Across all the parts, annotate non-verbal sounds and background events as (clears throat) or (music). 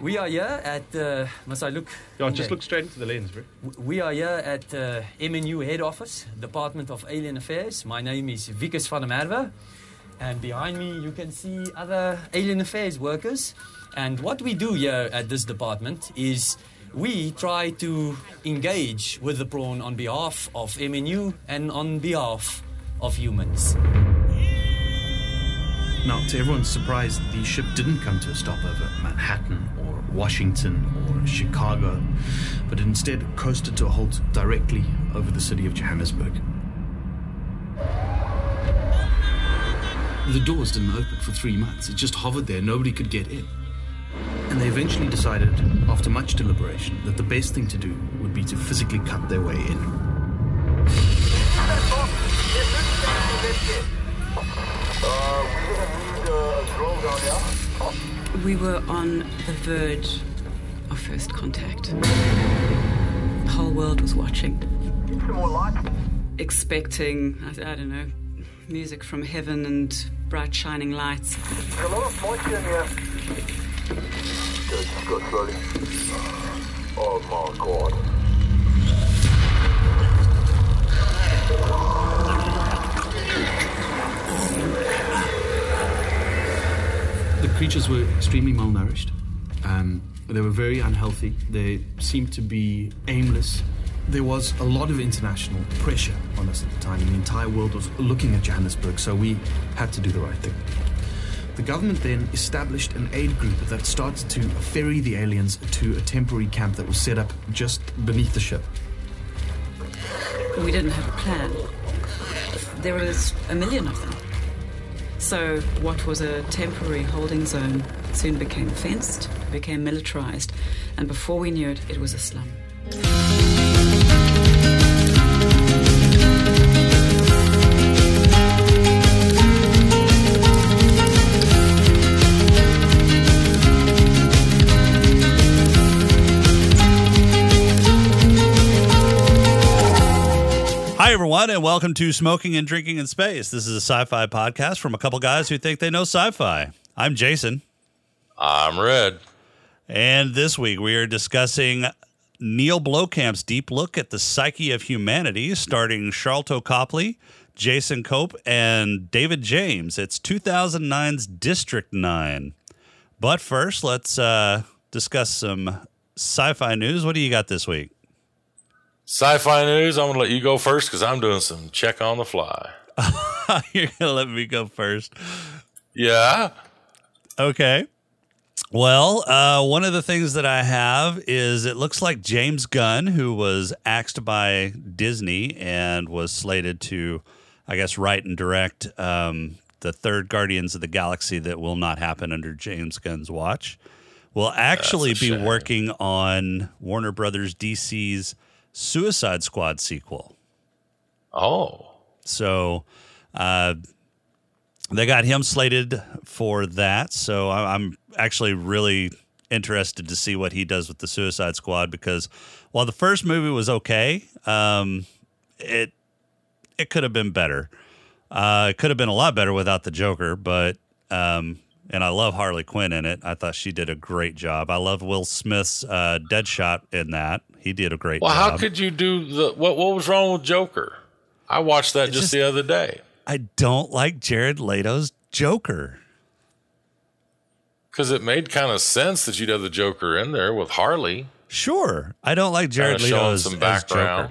We are here at, uh, must I look? Yeah, just look straight into the lens, bro. We are here at uh, MNU head office, Department of Alien Affairs. My name is Wikus van der Merwe. And behind me, you can see other Alien Affairs workers. And what we do here at this department is we try to engage with the prawn on behalf of MNU and on behalf of humans. Now, to everyone's surprise, the ship didn't come to a stopover at Manhattan or Washington or Chicago, but instead coasted to a halt directly over the city of Johannesburg. The doors didn't open for three months. It just hovered there. Nobody could get in. And they eventually decided, after much deliberation, that the best thing to do would be to physically cut their way in. We were on the verge of first contact. The whole world was watching. Expecting, I, I don't know, music from heaven and bright shining lights. There's a lot of moisture in here. Good, good. Oh my god. The creatures were extremely malnourished. Um, they were very unhealthy. They seemed to be aimless. There was a lot of international pressure on us at the time, and the entire world was looking at Johannesburg, so we had to do the right thing. The government then established an aid group that started to ferry the aliens to a temporary camp that was set up just beneath the ship. We didn't have a plan. There was a million of them. So, what was a temporary holding zone soon became fenced, became militarized, and before we knew it, it was a slum. Hi, everyone, and welcome to Smoking and Drinking in Space. This is a sci fi podcast from a couple guys who think they know sci fi. I'm Jason, I'm red. and this week we are discussing Neil Blomkamp's deep look at the psyche of humanity, starting Sharlto Copley, Jason Cope, and David James. It's 2009's District 9. But first, let's uh, discuss some sci fi news. What do you got this week? Sci-fi news. I'm gonna let you go first because I'm doing some check on the fly. (laughs) You're going to let me go first. Yeah. Okay. Well, uh, one of the things that I have is it looks like James Gunn, who was axed by Disney and was slated to, I guess, write and direct um, the third Guardians of the Galaxy that will not happen under James Gunn's watch, will actually be shame. working on Warner Brothers DC's Suicide Squad sequel. Oh. So uh, they got him slated for that. So I- I'm actually really interested to see what he does with the Suicide Squad because while the first movie was okay, um, it it could have been better. Uh, it could have been a lot better without the Joker, but um, and I love Harley Quinn in it. I thought she did a great job. I love Will Smith's uh, Deadshot in that. He did a great job. Well, job. how could you do the what? What was wrong with Joker? I watched that just, just- the other day I don't like Jared Leto's Joker. because it made kind of sense that you'd have the Joker in there with Harley, Sure, I don't like kind Jared of Leto showing as, some as. Joker.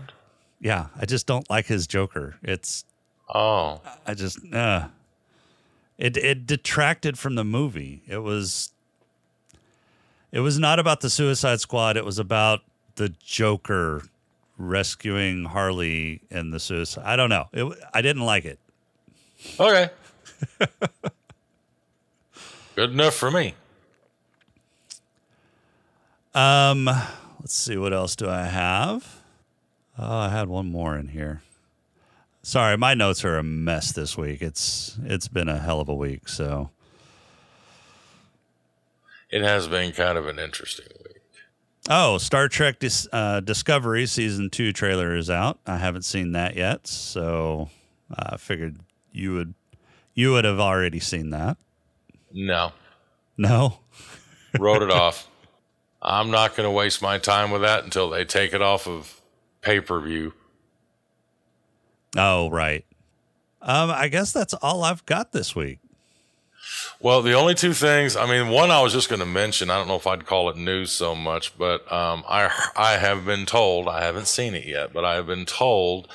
Yeah, I just don't like his Joker. It's Oh, I just uh it it detracted from the movie. It was it was not about the Suicide Squad. It was about the Joker rescuing Harley in the suicide. I don't know. It, I didn't like it. okay. (laughs) Good enough for me. Um, let's see what else do I have. Oh, I had one more in here. Sorry, my notes are a mess this week. It's it's been a hell of a week. So It has been kind of an interesting week. Oh, Star Trek Dis- uh, Discovery season two trailer is out. I haven't seen that yet, so I figured you would you would have already seen that. No, No, wrote it (laughs) off. I'm not going to waste my time with that until they take it off of pay per view. Oh, right. Um, I guess that's all I've got this week. Well, the only two things, I mean, one I was just going to mention, I don't know if I'd call it news so much, but um, I, I have been told, I haven't seen it yet, but I have been told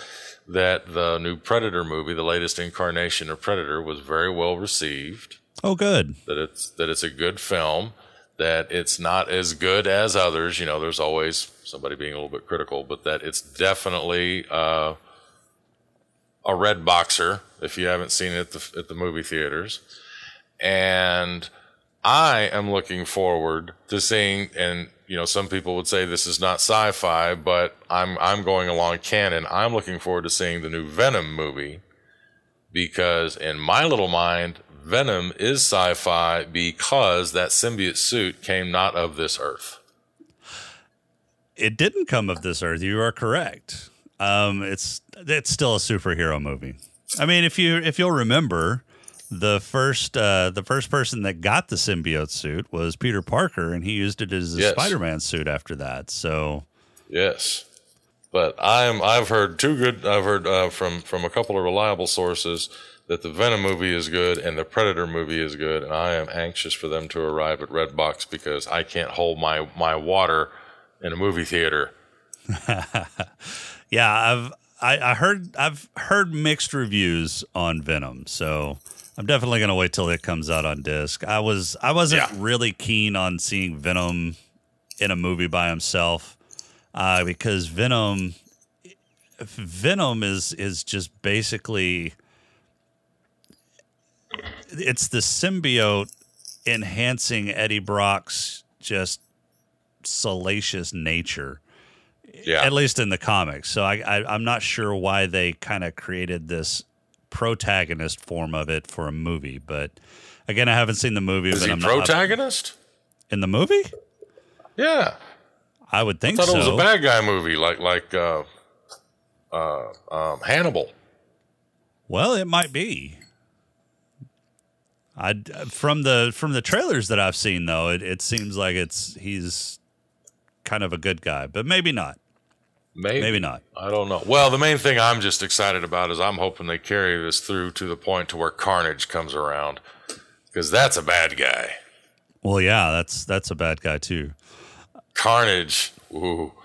that the new Predator movie, the latest incarnation of Predator, was very well received. Oh, good. That it's that it's a good film. That it's not as good as others. You know, there's always somebody being a little bit critical, but that it's definitely uh, a red boxer if you haven't seen it at the, at the movie theaters. And I am looking forward to seeing, and you know, some people would say this is not sci-fi, but I'm I'm going along canon. I'm looking forward to seeing the new Venom movie because in my little mind, Venom is sci-fi because that symbiote suit came not of this earth. It didn't come of this earth. You are correct. Um, it's it's still a superhero movie. I mean, if you if you'll remember, the first uh, the first person that got the symbiote suit was Peter Parker, and he used it as a Yes. Spider-Man suit after that. So Yes, but I'm I've heard two good. I've heard uh, from from a couple of reliable sources that the Venom movie is good and the Predator movie is good, and I am anxious for them to arrive at Redbox because I can't hold my my water in a movie theater. (laughs) yeah, I've I, I heard I've heard mixed reviews on Venom, so I'm definitely gonna wait till it comes out on disc. I was I wasn't Yeah. really keen on seeing Venom in a movie by himself uh, because Venom Venom is is just basically it's the symbiote enhancing Eddie Brock's just salacious nature Yeah, at least in the comics. So I, I I'm not sure why they kind of created this protagonist form of it for a movie, but again, I haven't seen the movie. is but he I'm not protagonist? in the movie. Yeah, I would I think thought so. it was a bad guy movie, like like uh, uh, um, Hannibal. Well, it might be. I from the from the trailers that I've seen though, it, it seems like it's he's kind of a good guy, but maybe not. Maybe. Maybe not. I don't know. Well, the main thing I'm just excited about is I'm hoping they carry this through to the point to where Carnage comes around, because that's a bad guy. Well, yeah, that's that's a bad guy too. Carnage. Ooh. (laughs)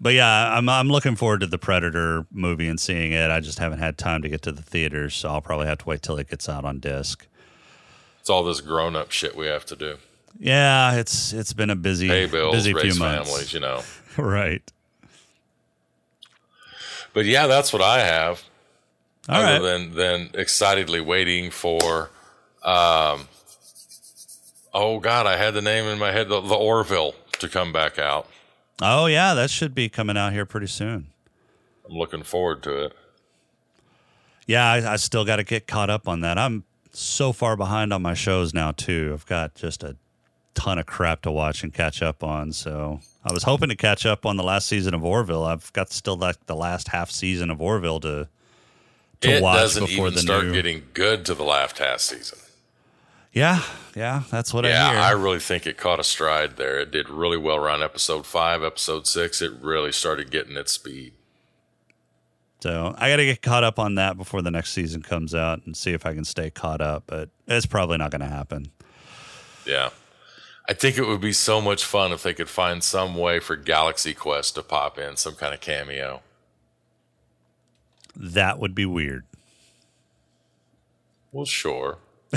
But yeah, I'm I'm looking forward to the Predator movie and seeing it. I just haven't had time to get to the theaters, so I'll probably have to wait till it gets out on disc. It's all this grown up shit we have to do. Yeah, it's it's been a busy bills, busy few months. families, you know. (laughs) right. But yeah, that's what I have. All other right. than than excitedly waiting for um oh god, I had the name in my head, the, the Orville to come back out. oh yeah, that should be coming out here pretty soon. I'm looking forward to it. Yeah, I, I still got to get caught up on that. I'm so far behind on my shows now too. I've got just a ton of crap to watch and catch up on. So I was hoping to catch up on the last season of Orville. I've got still like the last half season of Orville to to it watch doesn't before even the start new. getting good to the last half season. yeah, yeah, that's what Yeah, I hear. I really think it caught a stride there. It did really well around episode five, episode six. It really started getting its speed. So I got to get caught up on that before the next season comes out and see if I can stay caught up. But it's probably not going to happen. Yeah. I think it would be so much fun if they could find some way for Galaxy Quest to pop in, some kind of cameo. That would be weird. Well, sure. (laughs)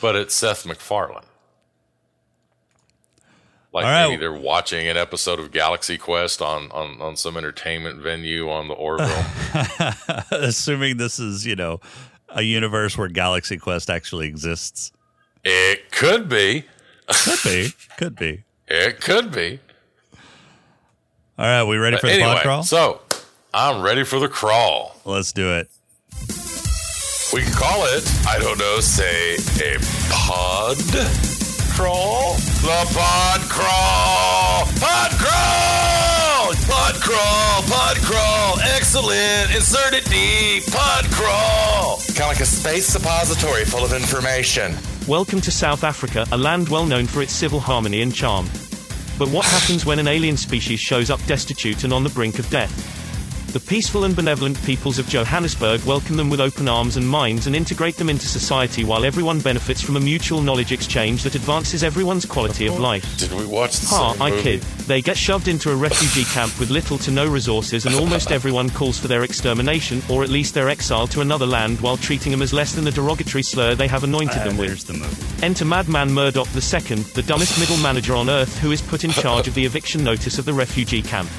but it's Seth MacFarlane. Like right. maybe they're watching an episode of Galaxy Quest on, on, on some entertainment venue on the Orville. (laughs) (laughs) Assuming this is, you know, a universe where Galaxy Quest actually exists. It could be. Could be. Could be. (laughs) It could be. All right, we ready for the anyway, pod crawl? so I'm ready for the crawl. Let's do it. We can call it, I don't know, say a pod crawl? The pod crawl! Pod crawl! Pod crawl! pod crawl, excellent, insert it deep, pod crawl. Kind of like a space suppository full of information. Welcome to South Africa, a land well known for its civil harmony and charm. But what happens when an alien species shows up destitute and on the brink of death? The peaceful and benevolent peoples of Johannesburg welcome them with open arms and minds and integrate them into society while everyone benefits from a mutual knowledge exchange that advances everyone's quality of life. Did we watch the Ha, same I movie? kid. They get shoved into a refugee camp with little to no resources, and almost everyone calls for their extermination, or at least their exile to another land while treating them as less than the derogatory slur they have anointed them ah, with. There's the movie. Enter Madman Murdoch II, the dumbest middle manager on earth who is put in charge of the eviction notice of the refugee camp.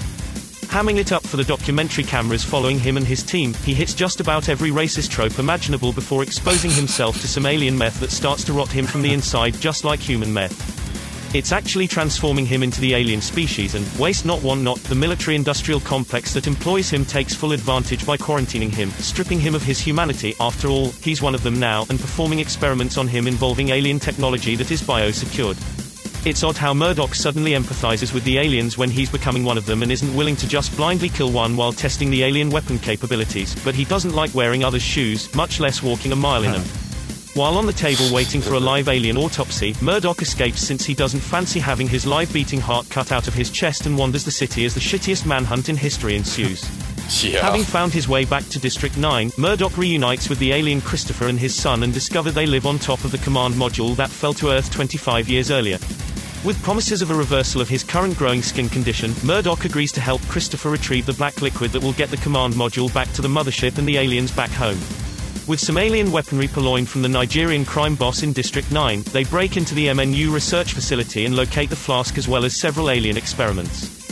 Hamming it up for the documentary cameras following him and his team, he hits just about every racist trope imaginable before exposing himself to some alien meth that starts to rot him from the inside just like human meth. It's actually transforming him into the alien species, and waste not, want not, the military industrial complex that employs him takes full advantage by quarantining him, stripping him of his humanity. After all, he's one of them now, and performing experiments on him involving alien technology that is biosecured. It's odd how Murdoch suddenly empathizes with the aliens when he's becoming one of them and isn't willing to just blindly kill one while testing the alien weapon capabilities, but he doesn't like wearing others' shoes, much less walking a mile in them. While on the table waiting for a live alien autopsy, Murdoch escapes since he doesn't fancy having his live beating heart cut out of his chest and wanders the city as the shittiest manhunt in history ensues. Yeah. Having found his way back to District 9, Murdoch reunites with the alien Christopher and his son and discover they live on top of the command module that fell to Earth 25 years earlier. With promises of a reversal of his current growing skin condition, Murdoch agrees to help Christopher retrieve the black liquid that will get the command module back to the mothership and the aliens back home. With some alien weaponry purloined from the Nigerian crime boss in District 9, they break into the MNU research facility and locate the flask as well as several alien experiments.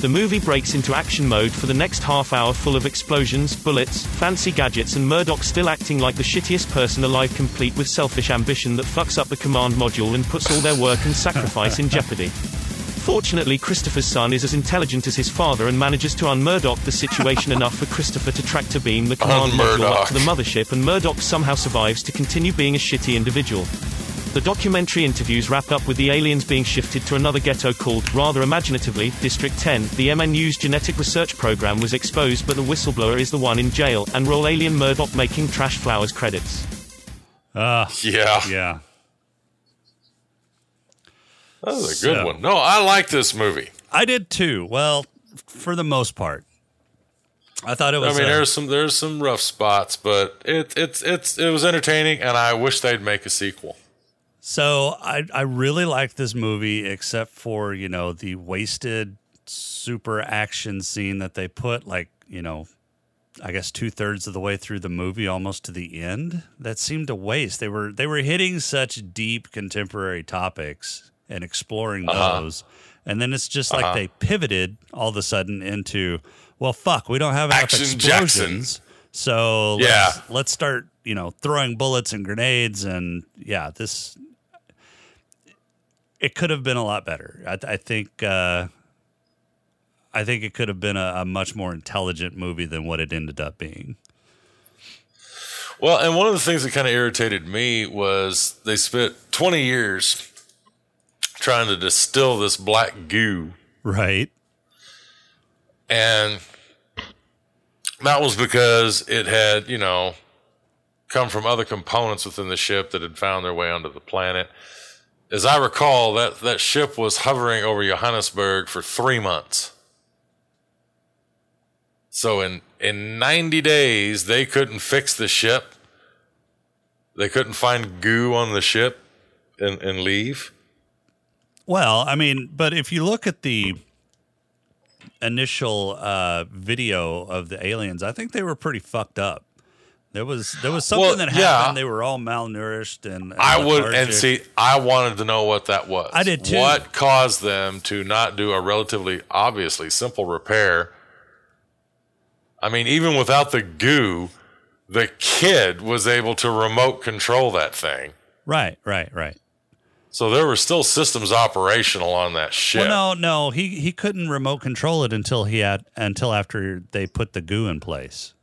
The movie breaks into action mode for the next half hour full of explosions, bullets, fancy gadgets and Murdoch still acting like the shittiest person alive complete with selfish ambition that fucks up the command module and puts all their work and sacrifice in jeopardy. Fortunately, Christopher's son is as intelligent as his father and manages to un-Murdoch the situation enough for Christopher to tractor beam the command module up to the mothership and Murdoch somehow survives to continue being a shitty individual. The documentary interviews wrap up with the aliens being shifted to another ghetto called, rather imaginatively, District 10. The MNU's genetic research program was exposed, but the whistleblower is the one in jail, and roll alien Murdoch making trash flowers credits. Ah, Yeah. yeah. That was a good So- one. No, I like this movie. I did too. Well, for the most part, I thought it was. I mean, uh, there's some there's some rough spots, but it it's it's it was entertaining, and I wish they'd make a sequel. So I I really like this movie, except for you know the wasted super action scene that they put like you know, I guess two thirds of the way through the movie, almost to the end. That seemed a waste. They were they were hitting such deep contemporary topics and exploring Uh-huh. those, and then it's just like they pivoted all of a sudden into well, fuck, we don't have enough Action Jackson. explosions. So let's, Yeah. let's start, you know, throwing bullets and grenades, and yeah, this it could have been a lot better. I, I think. Uh, I think it could have been a, a much more intelligent movie than what it ended up being. Well, and one of the things that kind of irritated me was they spent 20 years trying to distill this black goo, Right. and that was because it had, you know, come from other components within the ship that had found their way onto the planet. As I recall, that, that ship was hovering over Johannesburg for three months. So in in 90 days, they couldn't fix the ship. They couldn't find goo on the ship and, and leave. Well, I mean, but if you look at the initial uh, video of the aliens, I think they were pretty fucked up. There was there was something Well, that yeah. happened. They were all malnourished and, and I would, and see, I wanted to know what that was. I did too. What caused them to not do a relatively obviously simple repair? I mean, even without the goo, the kid was able to remote control that thing. right, right, right. So there were still systems operational on that ship. Well, no, no, he he couldn't remote control it until he had until after they put the goo in place.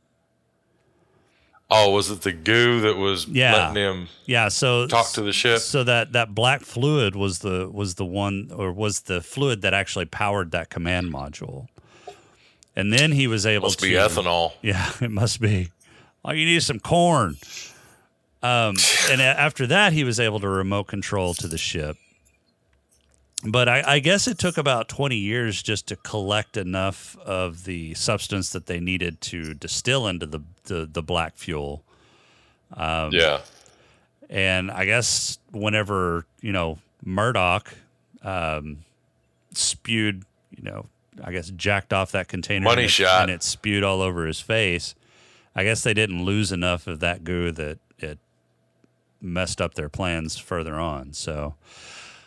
Oh, was it the goo that was Yeah. letting him Yeah, so talk to the ship? So that that black fluid was the was the one or was the fluid that actually powered that command module. and then he was able Must to be ethanol. Yeah, (laughs) it must be. Oh, you need some corn. Um, and after that, he was able to remote control to the ship. But I, I guess it took about 20 years just to collect enough of the substance that they needed to distill into the, the, the black fuel. Um, yeah. And I guess whenever, you know, Murdoch um, spewed, you know, I guess jacked off that container Money and it, shot. and it spewed all over his face. I guess they didn't lose enough of that goo that it messed up their plans further on. So,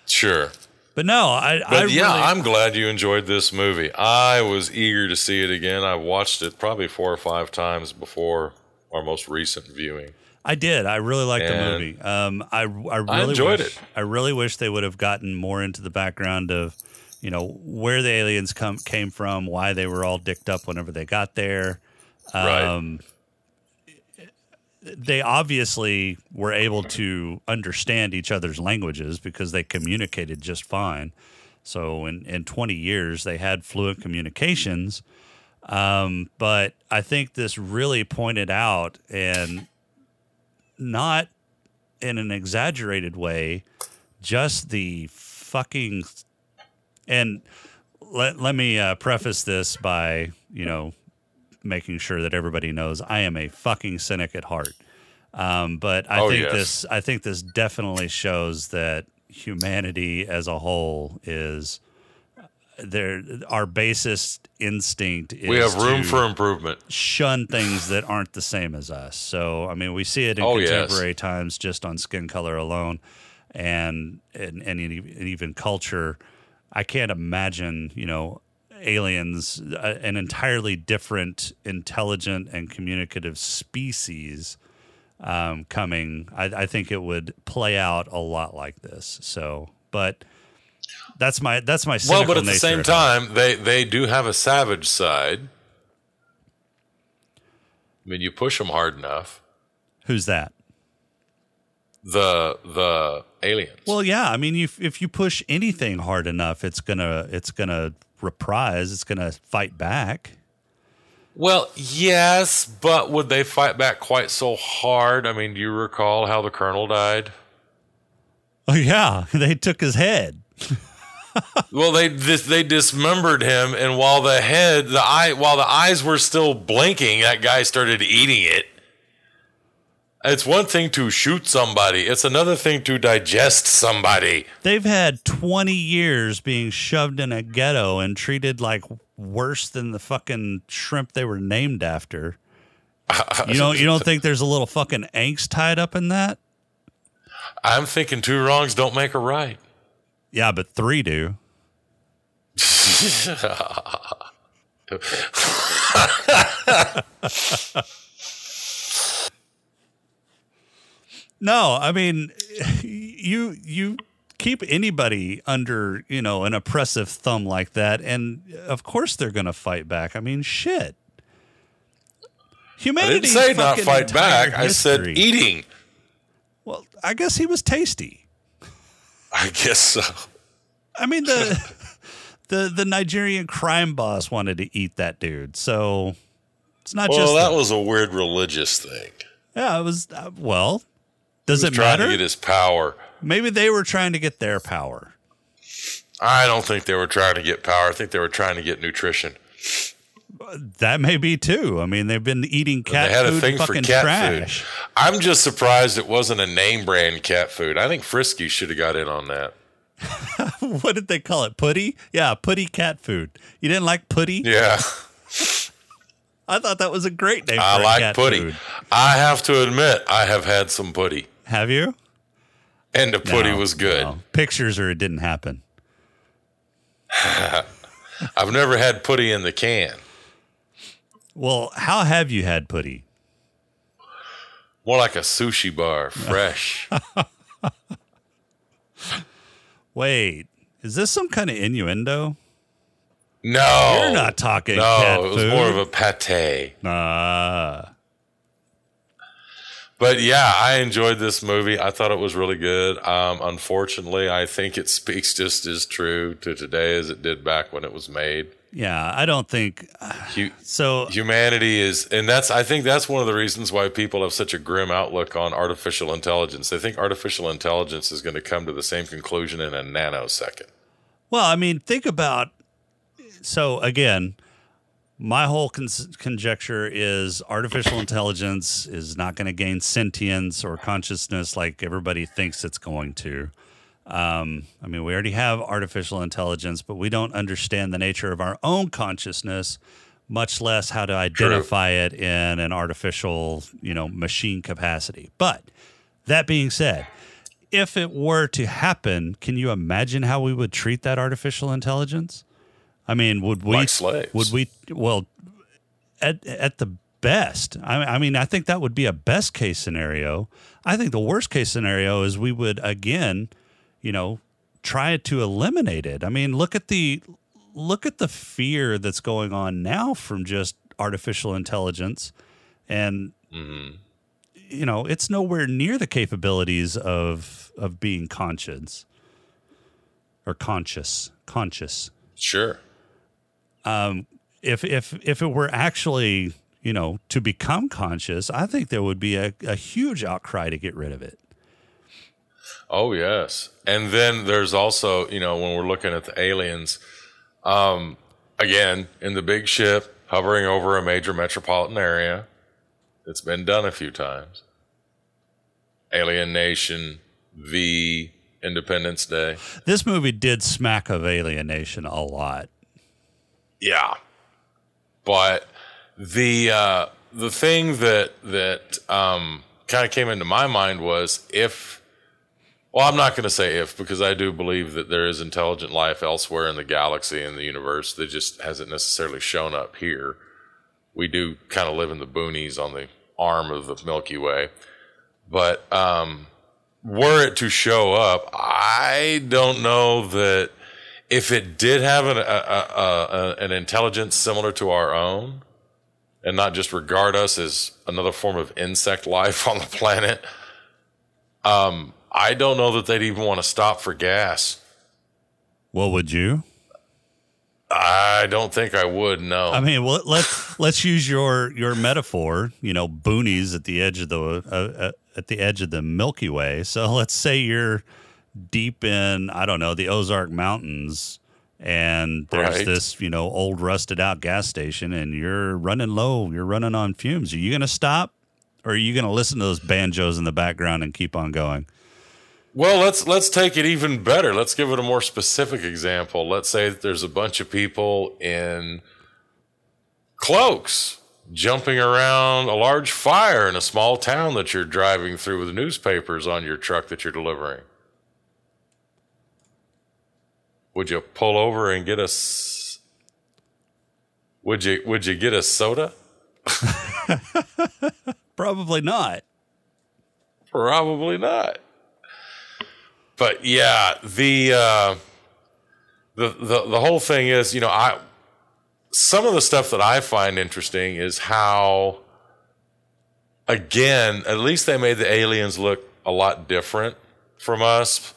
Sure. But no, I, But I yeah, really, I'm glad you enjoyed this movie. I was eager to see it again. I watched it probably four or five times before our most recent viewing. I did. I really liked the movie. Um, I I really enjoyed wish, it. I really wish they would have gotten more into the background of, you know, where the aliens come came from, why they were all dicked up whenever they got there. Right. They obviously were able to understand each other's languages because they communicated just fine. So in, in 20 years, they had fluent communications. Um, but I think this really pointed out, and not in an exaggerated way, just the fucking. And let, let me uh, preface this by, you know, making sure that everybody knows I am a fucking cynic at heart. Um, but I Oh, think yes. this I think this definitely shows that humanity as a whole is there our basest instinct is we have room to for improvement. shun things that aren't the same as us. So I mean we see it in Oh, yes. contemporary times just on skin color alone and and, and and even culture. I can't imagine, you know, aliens, uh, an entirely different, intelligent, and communicative species um, coming. I, I think it would play out a lot like this. So, but that's my that's my Well, but at the same time, they, they do have a savage side. I mean, you push them hard enough. Who's that? The the aliens. Well, yeah. I mean, if if you push anything hard enough, it's gonna it's gonna reprise. It's gonna fight back. Well, yes, but would they fight back quite so hard? I mean, do you recall how the colonel died? Oh yeah, (laughs) they took his head. (laughs) Well, they dis- they dismembered him, and while the head, the eye, while the eyes were still blinking, that guy started eating it. It's one thing to shoot somebody; it's another thing to digest somebody. They've had twenty years being shoved in a ghetto and treated like worse than the fucking shrimp they were named after. You don't you don't (laughs) think there's a little fucking angst tied up in that? I'm thinking two wrongs don't make a right. Yeah, but three do. (laughs) (laughs) No, I mean, (laughs) you you keep anybody under you know an oppressive thumb like that, and of course they're going to fight back. I mean, shit. I Humanity didn't say not fight back. I said eating. Well, I guess he was tasty. I guess so. I mean the (laughs) the the Nigerian crime boss wanted to eat that dude, so it's not Well, just Well, that was a weird religious thing. yeah. It was uh, well. Does it trying matter? to get his power. Maybe they were trying to get their power. I don't think they were trying to get power. I think they were trying to get nutrition. That may be too. I mean, they've been eating cat they had food, a thing for cat trash. food. I'm just surprised it wasn't a name brand cat food. I think Frisky should have got in on that. (laughs) what did they call it? Putty? Yeah, putty cat food. You didn't like putty? Yeah, I thought that was a great name. I for like cat putty. food. I have to admit, I have had some putty, Have you? and the putty No, was good. no. Pictures or it didn't happen. (laughs) I've never had putty in the can. Well, how have you had putty? More like a sushi bar, (laughs) fresh. Wait, is this some kind of innuendo? No, You're not talking No, it was food. more of a pate. Ah, But yeah, I enjoyed this movie. I thought it was really good. Um, unfortunately, I think it speaks just as true to today as it did back when it was made. Yeah, I don't think so. humanity is and that's i think that's one of the reasons why people have such a grim outlook on artificial intelligence they think artificial intelligence is going to come to the same conclusion in a nanosecond Well, I mean, think about. So again, my whole con- conjecture is artificial intelligence is not going to gain sentience or consciousness like everybody thinks it's going to. Um, I mean, we already have artificial intelligence, but we don't understand the nature of our own consciousness, much less how to identify it in an artificial, you know, machine capacity. But that being said, if it were to happen, can you imagine how we would treat that artificial intelligence? I mean, would we Like slaves. Would we? Well, at at the best, I, I mean, I think that would be a best case scenario. I think the worst case scenario is we would again, you know, try to eliminate it. I mean, look at the look at the fear that's going on now from just artificial intelligence, and mm-hmm. you know, it's nowhere near the capabilities of of being conscious or conscious, conscious. sure If if if it were actually, you know, to become conscious, I think there would be a, a huge outcry to get rid of it. Oh yes, and then there's also you know when we're looking at the aliens, um, again in the big ship hovering over a major metropolitan area. It's been done a few times. Alien Nation v Independence Day. This movie did smack of alienation a lot. Yeah, but the uh, the thing that that um, kind of came into my mind was if. Well, I'm not going to say if because I do believe that there is intelligent life elsewhere in the galaxy and the universe that just hasn't necessarily shown up here. We do kind of live in the boonies on the arm of the Milky Way, but um, were it to show up, I don't know that if it did have an, a, a, a, an intelligence similar to our own, and not just regard us as another form of insect life (laughs) on the planet, um, I don't know that they'd even want to stop for gas. What would you? I don't think I would. No. I mean, well, let's let's use your your metaphor. You know, boonies at the edge of the uh, uh, at the edge of the Milky Way. So let's say you're deep in I don't know the Ozark Mountains, and there's Right. this you know old rusted out gas station, and you're running low. You're running on fumes. Are you going to stop, or are you going to listen to those banjos in the background and keep on going? Well, let's let's take it even better. Let's give it a more specific example. Let's say that there's a bunch of people in cloaks jumping around a large fire in a small town that you're driving through with newspapers on your truck that you're delivering. Would you pull over and get us Would you would you get a soda? (laughs) Probably not. Probably not. But yeah, the uh, the the the whole thing is, you know, I some of the stuff that I find interesting is how again, at least they made the aliens look a lot different from us,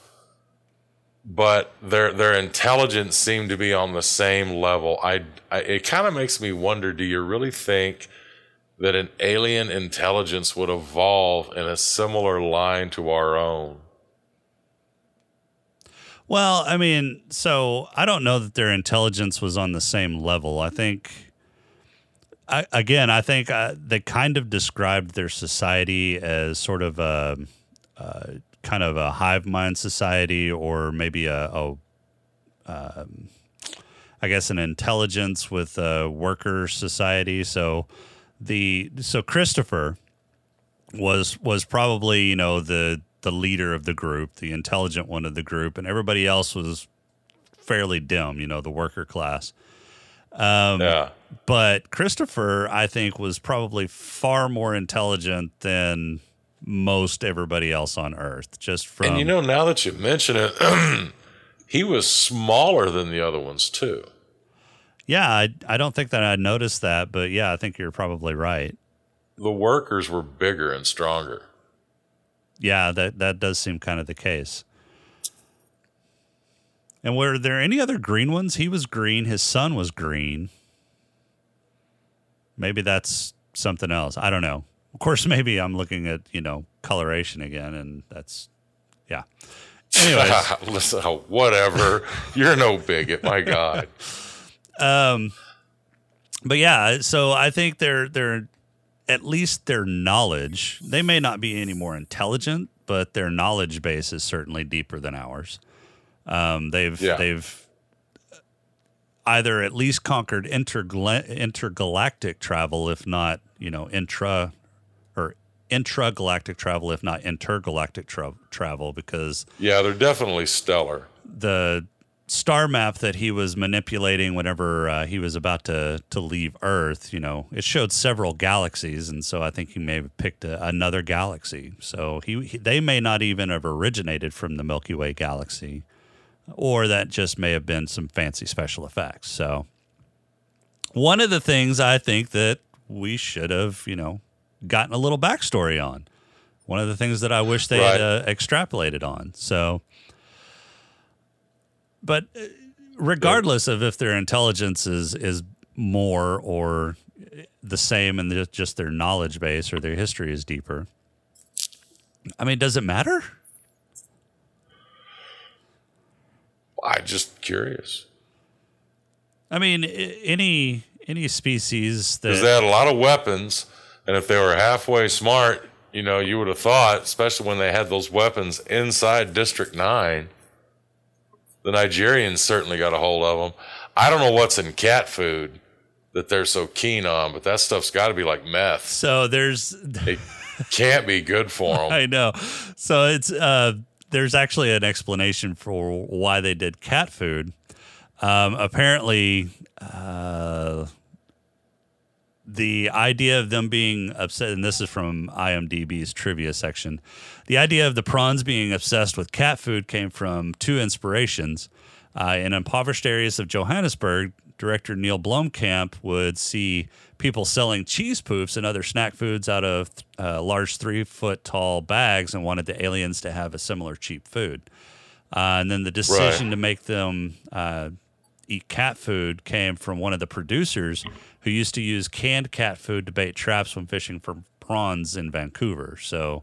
but their their intelligence seemed to be on the same level. I, I it kind of makes me wonder, do you really think that an alien intelligence would evolve in a similar line to our own. Well, I mean, so I don't know that their intelligence was on the same level. I think, I, again, I think uh, they kind of described their society as sort of a, uh, kind of a hive mind society, or maybe a, a um, I guess, an intelligence with a worker society. So the so Christopher was was probably you know the the leader of the group, the intelligent one of the group, and everybody else was fairly dim, you know, the worker class. Um, Yeah. But Christopher, I think, was probably far more intelligent than most everybody else on Earth. Just from And you know, now that you mention it, (clears throat) he was smaller than the other ones too. yeah, I I don't think that I noticed that, but yeah, I think you're probably right. The workers were bigger and stronger. Yeah, that that does seem kind of the case. And were there any other green ones? He was green. His son was green. Maybe that's something else. I don't know. Of course, (laughs) maybe I'm looking at you know coloration again, and that's yeah. Anyways, (laughs) Listen, oh, whatever. (laughs) You're no bigot, my God. um, but yeah, so I think they're they're at least their knowledge. They may not be any more intelligent, but their knowledge base is certainly deeper than ours. Um, they've Yeah. they've either at least conquered intergal- intergalactic travel, if not you know intra intragalactic travel, if not intergalactic tra- travel, because Yeah, they're definitely stellar. the star map that he was manipulating whenever uh, he was about to to leave Earth, you know, it showed several galaxies, and so I think he may have picked a, another galaxy. So he, he they may not even have originated from the Milky Way galaxy, or that just may have been some fancy special effects. So one of the things I think that we should have, you know, gotten a little backstory on. One of the things that I wish they had uh, extrapolated on. So but uh, regardless of if their intelligence is is more or the same and just their knowledge base or their history is deeper i mean does it matter I'm just curious i mean any any species that they had a lot of weapons, and if they were halfway smart, you know, you would have thought, especially when they had those weapons inside District Nine, the Nigerians certainly got a hold of them. I don't know what's in cat food that they're so keen on, but that stuff's got to be like meth. so there's (laughs) It can't be good for them. i know so it's uh there's actually an explanation for why they did cat food um apparently uh the idea of them being upset, and this is from IMDb's trivia section. The idea of the prawns being obsessed with cat food came from two inspirations. Uh, in impoverished areas of Johannesburg, director Neil Blomkamp would see people selling cheese poofs and other snack foods out of uh, large three foot tall bags and wanted the aliens to have a similar cheap food. Uh, and then the decision Right. to make them uh, eat cat food came from one of the producers who used to use canned cat food to bait traps when fishing for prawns in Vancouver. So,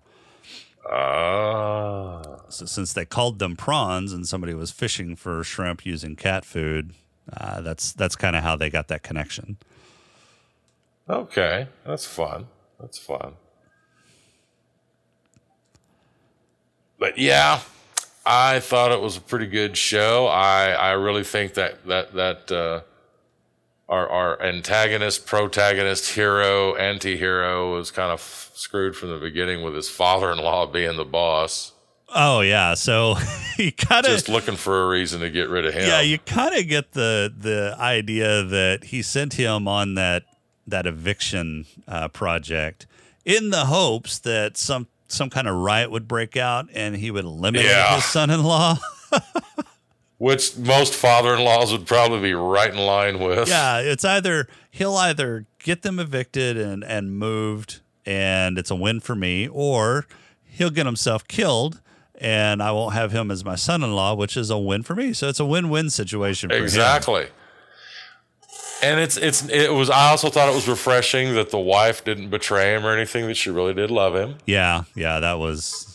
Ah, so since they called them prawns and somebody was fishing for shrimp using cat food, uh, that's that's kind of how they got that connection. okay, that's fun. That's fun. But yeah, I thought it was a pretty good show. I I really think that that that uh, our our antagonist, protagonist, hero, anti-hero was kind of screwed from the beginning with his father-in-law (laughs) being the boss, Oh yeah, so (laughs) you kind of just looking for a reason to get rid of him. yeah, you kind of get the the idea that he sent him on that that eviction uh, project in the hopes that some some kind of riot would break out and he would eliminate Yeah. his son-in-law. (laughs) which most father-in-laws would probably be right in line with. yeah, it's either he'll either get them evicted and and moved and it's a win for me or he'll get himself killed and I won't have him as my son-in-law, which is a win for me. So it's a win-win situation for him. Exactly. And it's it's it was I also thought it was refreshing that the wife didn't betray him or anything that she really did love him. Yeah, yeah, that was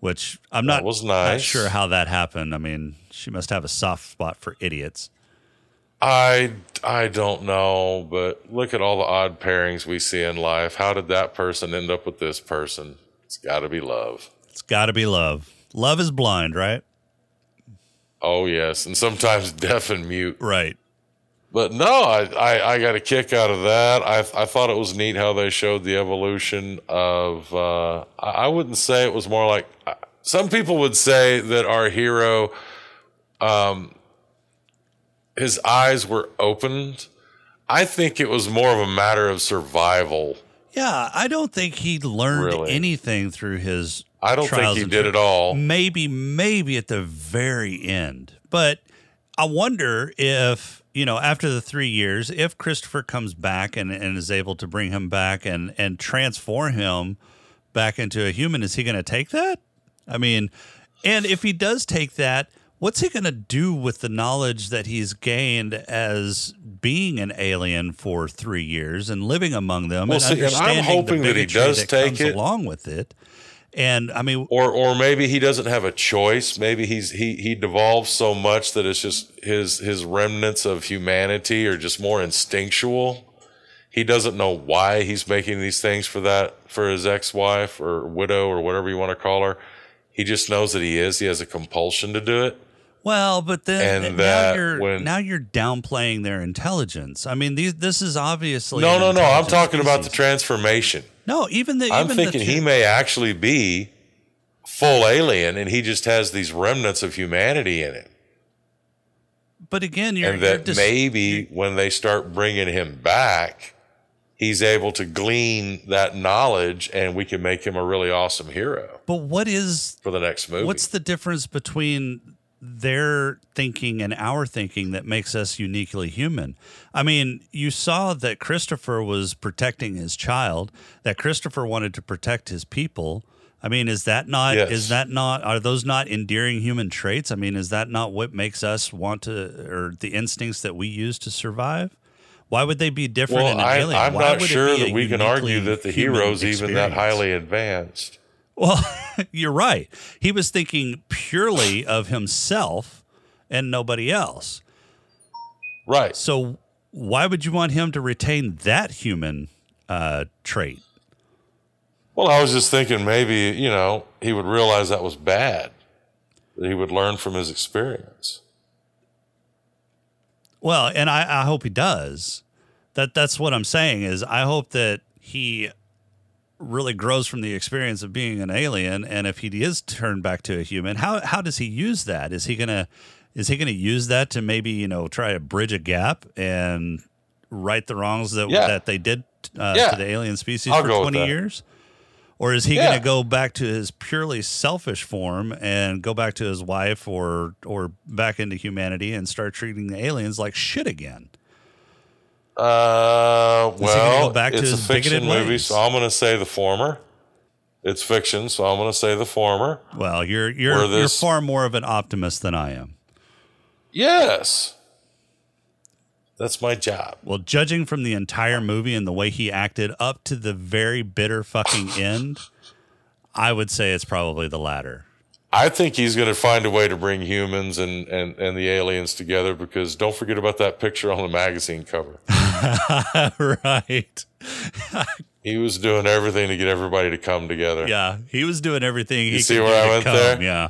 which I'm not was not sure how that happened. I mean, she must have a soft spot for idiots. I I don't know, but look at all the odd pairings we see in life. How did that person end up with this person? It's got to be love. It's got to be love. Love is blind, right? Oh yes, and sometimes (laughs) deaf and mute. Right. But no, I, I, I got a kick out of that. I, I thought it was neat how they showed the evolution of. Uh, I wouldn't say it was more like. Some people would say that our hero, um, his eyes were opened. I think it was more of a matter of survival. Yeah, I don't think he learned Really? anything through his. I don't think he did at all. Maybe, maybe at the very end. But I wonder if, you know, after the three years, if Christopher comes back and, and is able to bring him back and, and transform him back into a human, is he going to take that? I mean, and if he does take that, What's he going to do with the knowledge that he's gained as being an alien for three years and living among them Well, and see, and I'm understanding hoping the that he does that take comes it. along with it? And I mean, or or maybe he doesn't have a choice. Maybe he's he he devolves so much that it's just his his remnants of humanity are just more instinctual. He doesn't know why he's making these things for that for his ex-wife or widow or whatever you want to call her. He just knows that he is. He has a compulsion to do it. Well, but then And now that you're when- now you're downplaying their intelligence. I mean, these, this is obviously No, no, no. I'm talking about the transformation. No. Even the I'm even the thinking he may actually be full alien and he just has these remnants of humanity in him. But again, you're and you're that dis- maybe when they start bringing him back, he's able to glean that knowledge and we can make him a really awesome hero But what is for the next movie. what's the difference between their thinking and our thinking that makes us uniquely human? I mean, you saw that Christopher was protecting his child, that Christopher wanted to protect his people. I mean, is that not Yes. is that not are those not endearing human traits? I mean, is that not what makes us want to or the instincts that we use to survive? Why would they be different well, I, Why not sure that we can argue that the hero's even that highly advanced. Well, (laughs) you're right. He was thinking purely of himself and nobody else. Right. So why would you want him to retain that human uh, trait? Well, I was just thinking maybe, you know, he would realize that was bad, that he would learn from his experience. Well, and I, I hope he does. That that's what I'm saying is I hope that he really grows from the experience of being an alien and if he is turned back to a human, how how does he use that? Is he gonna is he gonna use that to maybe, you know, try to bridge a gap and right the wrongs that Yeah. that they did uh, Yeah. to the alien species I'll for 20 years? Or is he Yeah. going to go back to his purely selfish form and go back to his wife or or back into humanity and start treating the aliens like shit again? Uh, go well, back to it's a fiction movie, ways? so I'm going to say the former. It's fiction, so I'm going to say the former. Well, you're you're Or you're far more of an optimist than I am. Yes. That's my job. Well, judging from the entire movie and the way he acted up to the very bitter fucking end, I would say it's probably the latter. I think he's going to find a way to bring humans and, and, and the aliens together because don't forget about that picture on the magazine cover. (laughs) right. (laughs) He was doing everything to get everybody to come together. Yeah, he was doing everything. he see where I went come. there? Yeah.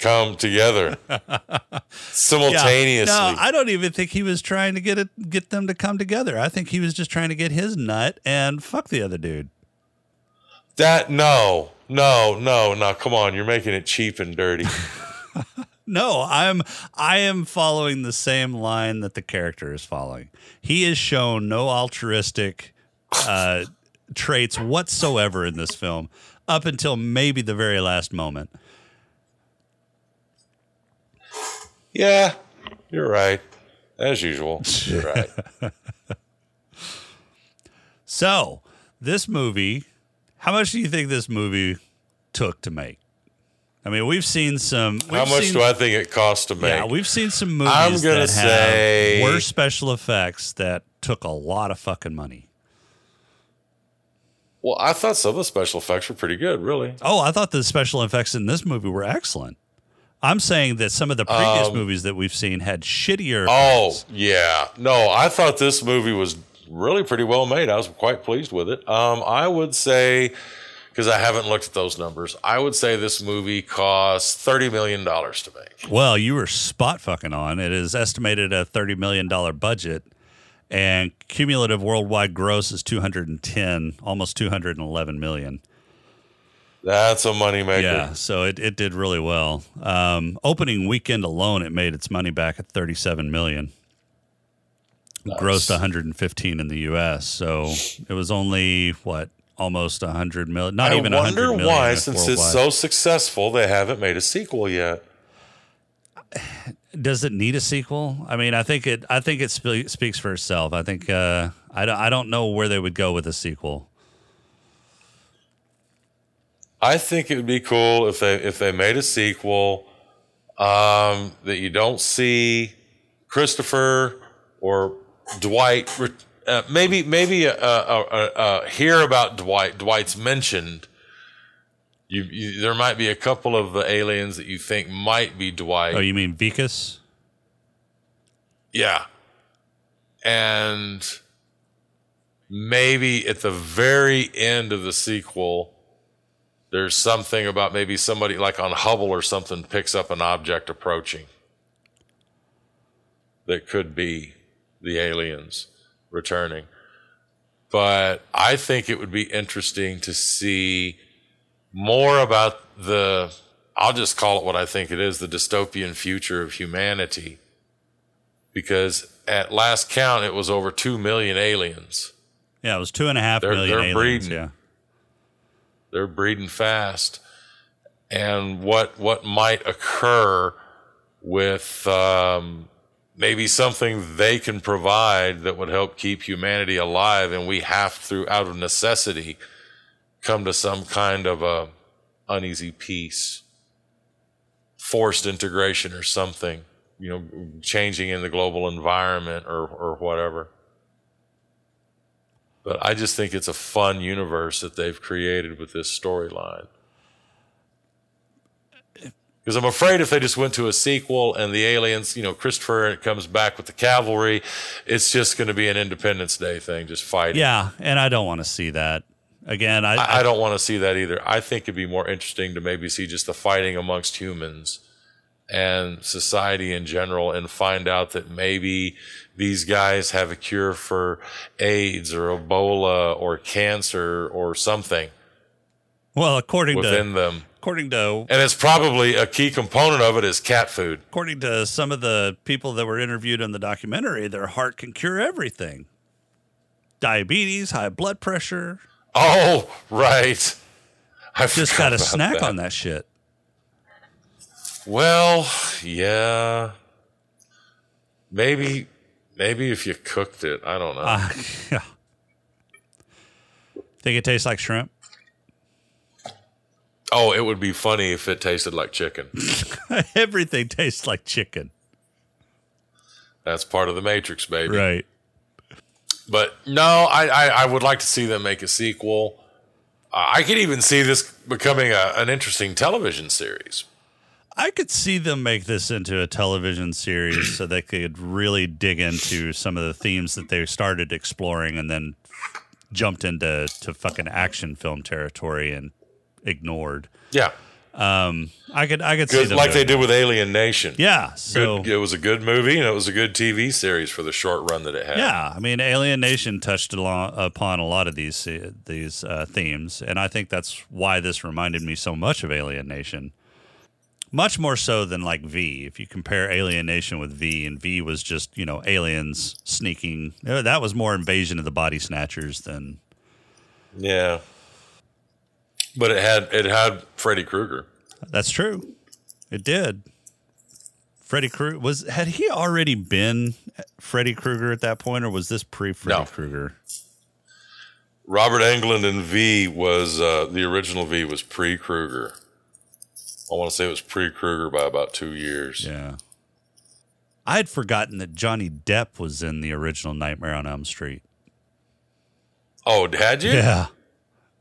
Come together (laughs) simultaneously. Yeah. No, I don't even think he was trying to get it, get them to come together. I think he was just trying to get his nut and fuck the other dude. that no, no, no, no. Come on, you're making it cheap and dirty. (laughs) No, I'm I am following the same line that the character is following. He has shown no altruistic uh, traits whatsoever in this film up until maybe the very last moment. yeah, you're right. As usual, you're (laughs) right. So, this movie, how much do you think this movie took to make? I mean, we've seen some. How we've much seen- do I think it cost to make? Yeah, we've seen some movies I'm gonna that say- have worse special effects that took a lot of fucking money. well, I thought some of the special effects were pretty good, really. Oh, I thought the special effects in this movie were excellent. I'm saying that some of the previous Um, movies that we've seen had shittier. Oh, effects. yeah. No, I thought this movie was really pretty well made. I was quite pleased with it. Um, I would say, because I haven't looked at those numbers, I would say this movie cost $30 million to make. Well, you were spot fucking on. It is estimated a thirty million dollar budget, and cumulative worldwide gross is two hundred and ten, almost two hundred and eleven million. That's a moneymaker. Yeah, so it, it did really well. Um, opening weekend alone, it made its money back at thirty seven million. Grossed 115 in the U.S. So it was only what almost 100 million. Not I even 100 wonder why, since it's so successful, they haven't made a sequel yet. (sighs) Does it need a sequel? I mean, I think it. I think it spe- speaks for itself. I think. Uh, I don't. I don't know where they would go with a sequel. I think it would be cool if they if they made a sequel. um, that you don't see Christopher or Dwight. Uh, maybe maybe uh, uh, uh, hear about Dwight. Dwight's mentioned. You, you, there might be a couple of the aliens that you think might be Dwight. Oh, you mean Wikus? Yeah. And maybe at the very end of the sequel, there's something about maybe somebody like on Hubble or something picks up an object approaching that could be the aliens returning. But I think it would be interesting to see more about the, I'll just call it what I think it is the dystopian future of humanity because at last count it was over 2 million aliens Yeah, it was two and a half They're- million they're aliens. breeding. Yeah. they're breeding fast and what what might occur with um, maybe something they can provide that would help keep humanity alive and we have through out of necessity come to some kind of a uneasy peace forced integration or something you know changing in the global environment or or whatever but I just think it's a fun universe that they've created with this storyline. Because I'm afraid if they just went to a sequel and the aliens, you know, Christopher comes back with the cavalry, it's just going to be an Independence Day thing, just fighting. Yeah, and I don't want to see that. Again, I, I, I don't want to see that either. I think it'd be more interesting to maybe see just the fighting amongst humans and society in general and find out that maybe these guys have a cure for AIDS or Ebola or cancer or something well, according within to them. According to And it's probably a key component of it is cat food. according to some of the people that were interviewed in the documentary, their heart can cure everything. Diabetes, high blood pressure. Oh, right. I Just got a snack that. on that shit. Well, yeah. Maybe, maybe if you cooked it, I don't know. Uh, (laughs) yeah. Think it tastes like shrimp? Oh, it would be funny if it tasted like chicken. (laughs) Everything tastes like chicken. That's part of the Matrix, baby. Right. But no, I, I, I would like to see them make a sequel. Uh, I could even see this becoming a, an interesting television series. I could see them make this into a television series so they could really dig into some of the themes that they started exploring and then jumped into to fucking action film territory and ignored. Yeah, Um, I could I could see good, them like they did with Alien Nation. Yeah. So Good, it was a good movie and it was a good TV series for the short run that it had. Yeah, I mean, Alien Nation touched along, upon a lot of these uh, these uh, themes, and I think that's why this reminded me so much of Alien Nation. Much more so than like V. If you compare Alien Nation with V, and V was just you know aliens sneaking, uh, that was more Invasion of the Body Snatchers than yeah. But it had it had Freddy Krueger. that's true. It did. Freddy Krueger was had he already been Freddy Krueger at that point, or was this pre Freddy No. Krueger? Robert Englund in V was uh, the original V was pre Krueger. I want to say it was pre Krueger by about two years. Yeah. I had forgotten that Johnny Depp was in the original Nightmare on Elm Street. Oh, had you? Yeah.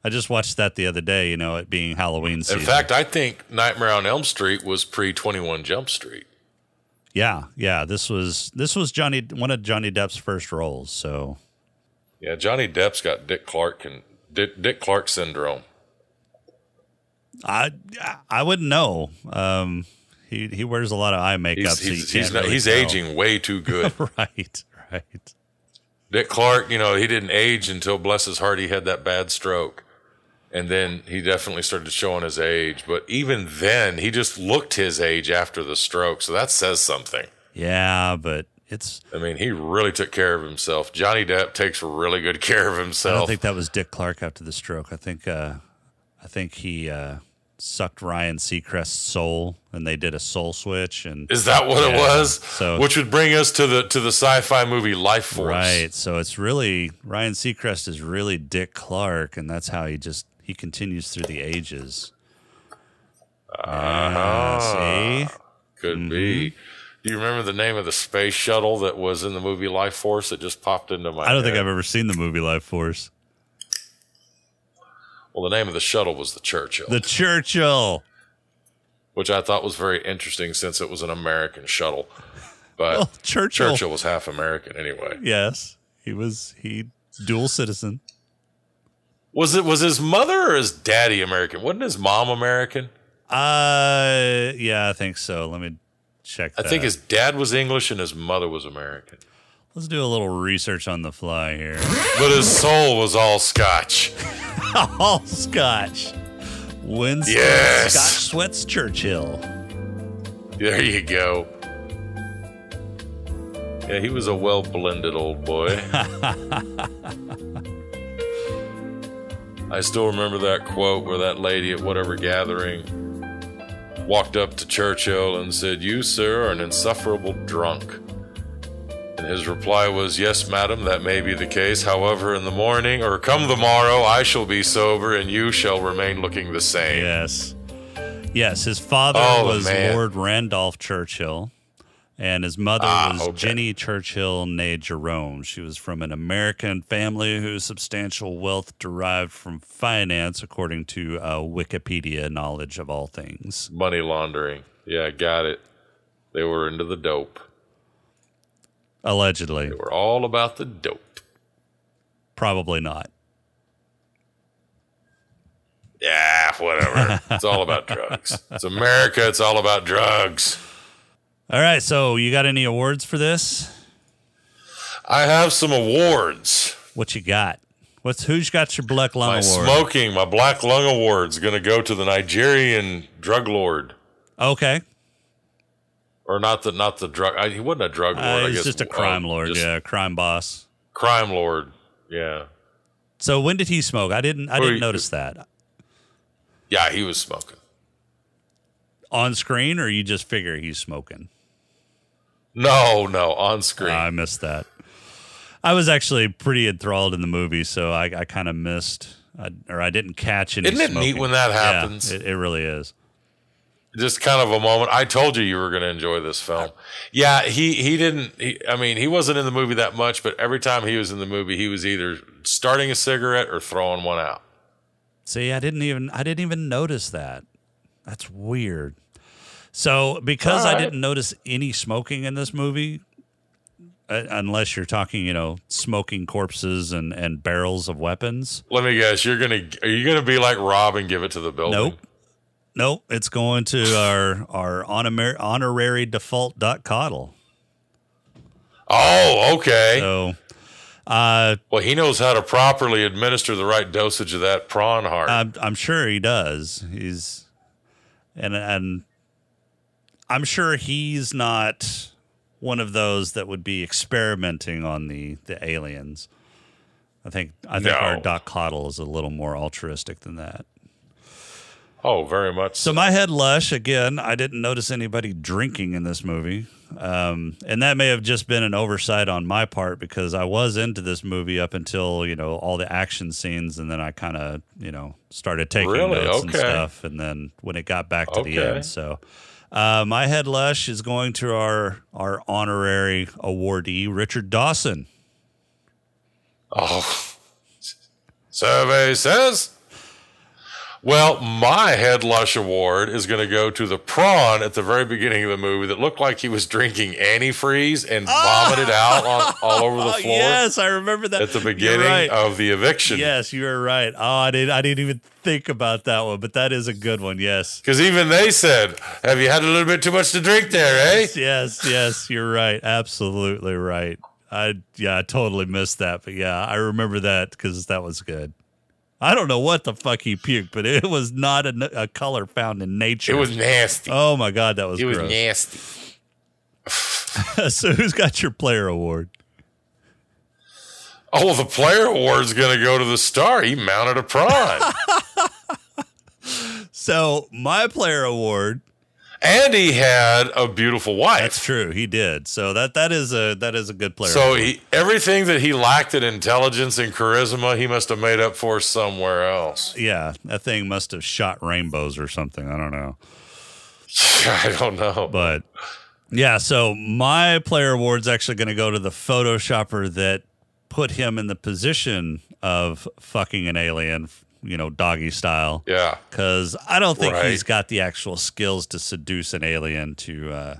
I just watched that the other day, you know, it being Halloween season. In fact, I think Nightmare on Elm Street was pre Twenty One Jump Street. yeah, yeah, this was this was Johnny one of Johnny Depp's first roles, so Yeah, Johnny Depp's got Dick Clark and Dick, Dick Clark syndrome. I I wouldn't know. Um he he wears a lot of eye makeup He's so he's he's, not, really he's aging way too good. (laughs) right, right. Dick Clark, you know, he didn't age until bless his heart he had that bad stroke. And then he definitely started showing his age. But even then, he just looked his age after the stroke. So that says something. Yeah, but it's I mean, he really took care of himself. Johnny Depp takes really good care of himself. I don't think that was Dick Clark after the stroke. I think uh I think he uh sucked Ryan Seacrest's soul and they did a soul switch and Is that what it was? so- Which would bring us to the to the sci-fi movie Life Force. Right. So it's really Ryan Seacrest is really Dick Clark, and that's how he just he continues through the ages. Ah. Yeah, see? Could be. Do you remember the name of the space shuttle that was in the movie Life Force that just popped into my I don't think? I've ever seen the movie Life Force. Well, the name of the shuttle was the Churchill, The Churchill. which I thought was very interesting since it was an American shuttle. But Well, (laughs) Churchill. Churchill was half American anyway. Yes, he was. He dual citizen. Was it was his mother or his daddy American? Wasn't his mom American? Uh, yeah, I think so. Let me check. I That. think his dad was English and his mother was American. Let's do a little research on the fly here. But his soul was all Scotch. (laughs) All Scotch. Winston Yes. Scotch Sweats Churchill. There you go. Yeah, he was a well blended old boy. (laughs) I still remember that quote where that lady at whatever gathering walked up to Churchill and said, You, sir, are an insufferable drunk. And his reply was, Yes, madam, that may be the case. However, in the morning, or come the morrow, I shall be sober, and you shall remain looking the same. Yes. Yes, his father Oh, was man. Lord Randolph Churchill, and his mother Ah, was okay. Jennie Churchill née Jerome. She was from an American family whose substantial wealth derived from finance, according to uh, Wikipedia knowledge of all things. Money laundering. Yeah, got it. They were into the dope. Allegedly. They were all about the dope. Probably not. Yeah, whatever. (laughs) it's all about drugs. It's America. It's all about drugs. All right, so you got any awards for this? I have some awards. What you got? What's who's got your Black Lung My Award? smoking, my Black Lung award's going to go to the Nigerian drug lord, Okay, or not the not the drug. I, he wasn't a drug lord. uh, he's just a uh, crime lord, just yeah, crime boss. crime lord. Yeah, So when did he smoke? I didn't. I didn't he- notice that yeah, he was smoking. on screen, or you just figure he's smoking. No, no, on screen. I missed that. I was actually pretty enthralled in the movie, so I, I kind of missed, I, or I didn't catch any. Isn't it neat when that Yeah, happens? it, it really is. just kind of a moment. I told you you were going to enjoy this film. Yeah, he he didn't. He, I mean, he wasn't in the movie that much, but every time he was in the movie, he was either starting a cigarette or throwing one out. See, I didn't even I didn't even notice that. That's weird. So, because I didn't notice any smoking in this movie, uh, unless you're talking, you know, smoking corpses and and barrels of weapons. Let me guess. You're gonna are you gonna be like Rob and give it to the building? Nope. Nope, it's going to our our honorary, honorary default Doc Coddle. Oh, okay. So, uh, well, he knows how to properly administer the right dosage of that prawn heart. I'm I'm sure he does. He's and and I'm sure he's not one of those that would be experimenting on the the aliens. I think I think our Doc Coddle is a little more altruistic than that. oh, very much. So my head lush again. I didn't notice anybody drinking in this movie, um, and that may have just been an oversight on my part because I was into this movie up until you know all the action scenes, and then I kind of you know started taking Really? notes and stuff, and then when it got back to the end, so. Uh, my head lush is going to our our honorary awardee Richard Dawson. Oh, survey says. Well, my head lush award is going to go to the prawn at the very beginning of the movie that looked like he was drinking antifreeze and vomited out on, all over the Oh, (laughs) floor yes, I remember that at the beginning right. of the eviction. Yes, you were right. Oh, I didn't. I didn't even think about that one, but that is a good one. Yes. Because even they said, "Have you had a little bit too much to drink there, eh?" Yes, yes, you're right. Absolutely right. I yeah, I totally missed that, but yeah, I remember that because that was good. I don't know what the fuck he puked, but it was not a, a color found in nature. It was nasty. Oh my god, that was it was nasty. (laughs) so who's got your player award? Oh, well, the player award's going to go to the star. He mounted a prawn, (laughs) So my player award. And he had a beautiful wife. That's true. He did. So that that is a that is a good player. So he, everything that he lacked in intelligence and charisma, he must have made up for somewhere else. yeah, that thing must have shot rainbows or something. I don't know. (laughs) I don't know. But yeah, so my player award's actually going to go to the Photoshopper that put him in the position of fucking an alien, you know, doggy style. yeah. Because I don't think Right. he's got the actual skills to seduce an alien to uh,